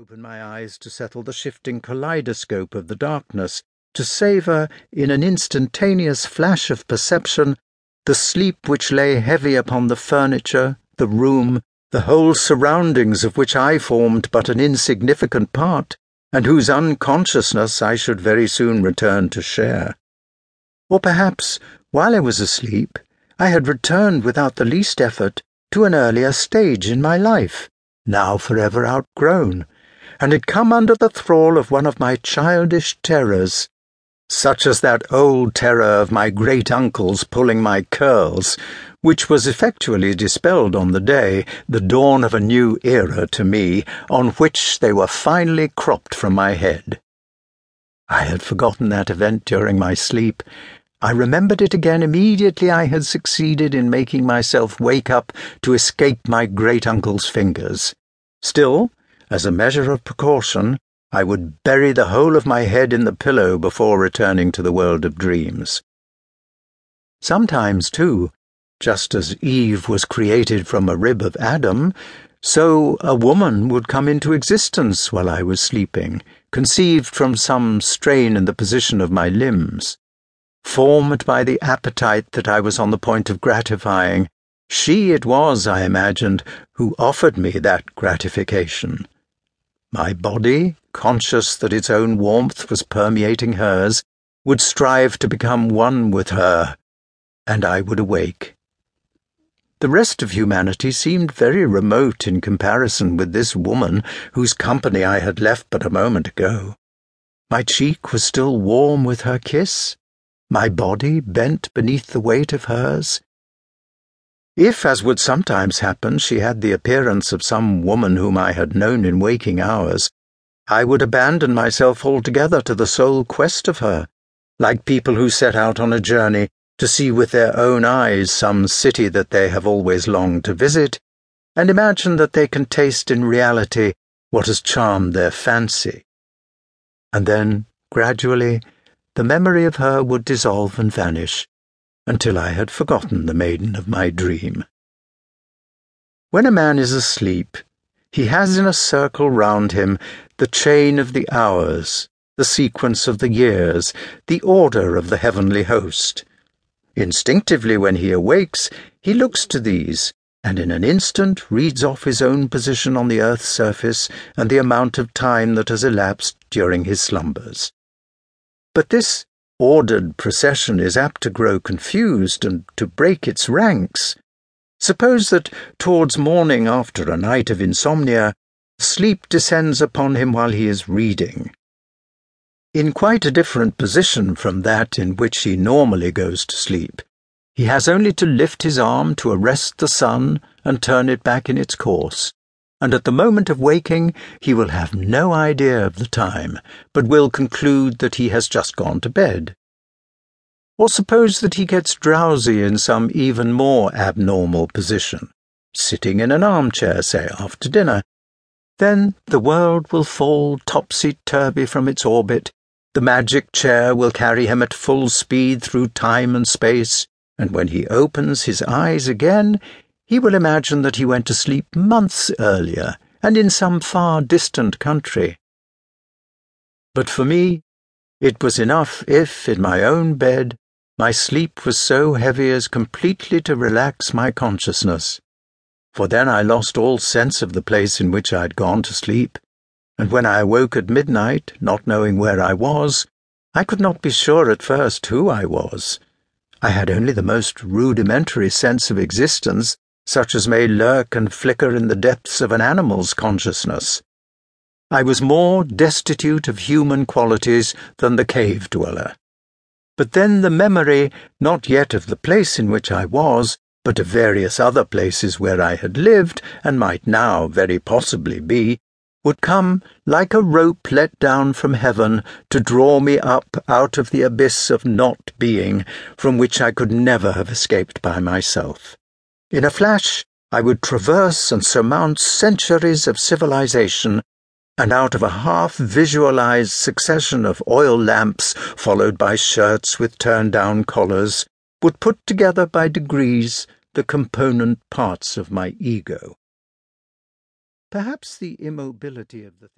open my eyes to settle the shifting kaleidoscope of the darkness, to savour, in an instantaneous flash of perception, the sleep which lay heavy upon the furniture, the room, the whole surroundings of which I formed but an insignificant part, and whose unconsciousness I should very soon return to share. Or perhaps, while I was asleep, I had returned without the least effort to an earlier stage in my life now forever outgrown, and had come under the thrall of one of my childish terrors, such as that old terror of my great uncle's pulling my curls, which was effectually dispelled on the day, the dawn of a new era to me, on which they were finally cropped from my head. I had forgotten that event during my sleep. I remembered it again immediately I had succeeded in making myself wake up to escape my great uncle's fingers. Still, as a measure of precaution, I would bury the whole of my head in the pillow before returning to the world of dreams. Sometimes, too, just as Eve was created from a rib of Adam, so a woman would come into existence while I was sleeping, conceived from some strain in the position of my limbs. Formed by the appetite that I was on the point of gratifying, she it was, I imagined, who offered me that gratification. My body, conscious that its own warmth was permeating hers, would strive to become one with her, and I would awake. The rest of humanity seemed very remote in comparison with this woman whose company I had left but a moment ago. My cheek was still warm with her kiss, my body bent beneath the weight of hers. If, as would sometimes happen, she had the appearance of some woman whom I had known in waking hours, I would abandon myself altogether to the sole quest of her, like people who set out on a journey to see with their own eyes some city that they have always longed to visit, and imagine that they can taste in reality what has charmed their fancy. And then, gradually, the memory of her would dissolve and vanish, until I had forgotten the maiden of my dream. When a man is asleep, he has in a circle round him the chain of the hours, the sequence of the years, the order of the heavenly host. Instinctively, when he awakes, he looks to these, and in an instant reads off his own position on the earth's surface and the amount of time that has elapsed during his slumbers. But this ordered procession is apt to grow confused and to break its ranks. Suppose that towards morning after a night of insomnia, sleep descends upon him while he is reading. In quite a different position from that in which he normally goes to sleep, he has only to lift his arm to arrest the sun and turn it back in its course and at the moment of waking he will have no idea of the time, but will conclude that he has just gone to bed. Or suppose that he gets drowsy in some even more abnormal position, sitting in an armchair, say, after dinner. Then the world will fall topsy-turvy from its orbit, the magic chair will carry him at full speed through time and space, and when he opens his eyes again, he will imagine that he went to sleep months earlier and in some far distant country. But for me, it was enough if, in my own bed, my sleep was so heavy as completely to relax my consciousness, for then I lost all sense of the place in which I had gone to sleep, and when I awoke at midnight, not knowing where I was, I could not be sure at first who I was. I had only the most rudimentary sense of existence such as may lurk and flicker in the depths of an animal's consciousness. I was more destitute of human qualities than the cave dweller. But then the memory, not yet of the place in which I was, but of various other places where I had lived, and might now very possibly be, would come like a rope let down from heaven to draw me up out of the abyss of not being, from which I could never have escaped by myself. In a flash, I would traverse and surmount centuries of civilization, and out of a half visualized succession of oil lamps, followed by shirts with turned down collars, would put together by degrees the component parts of my ego. Perhaps the immobility of the.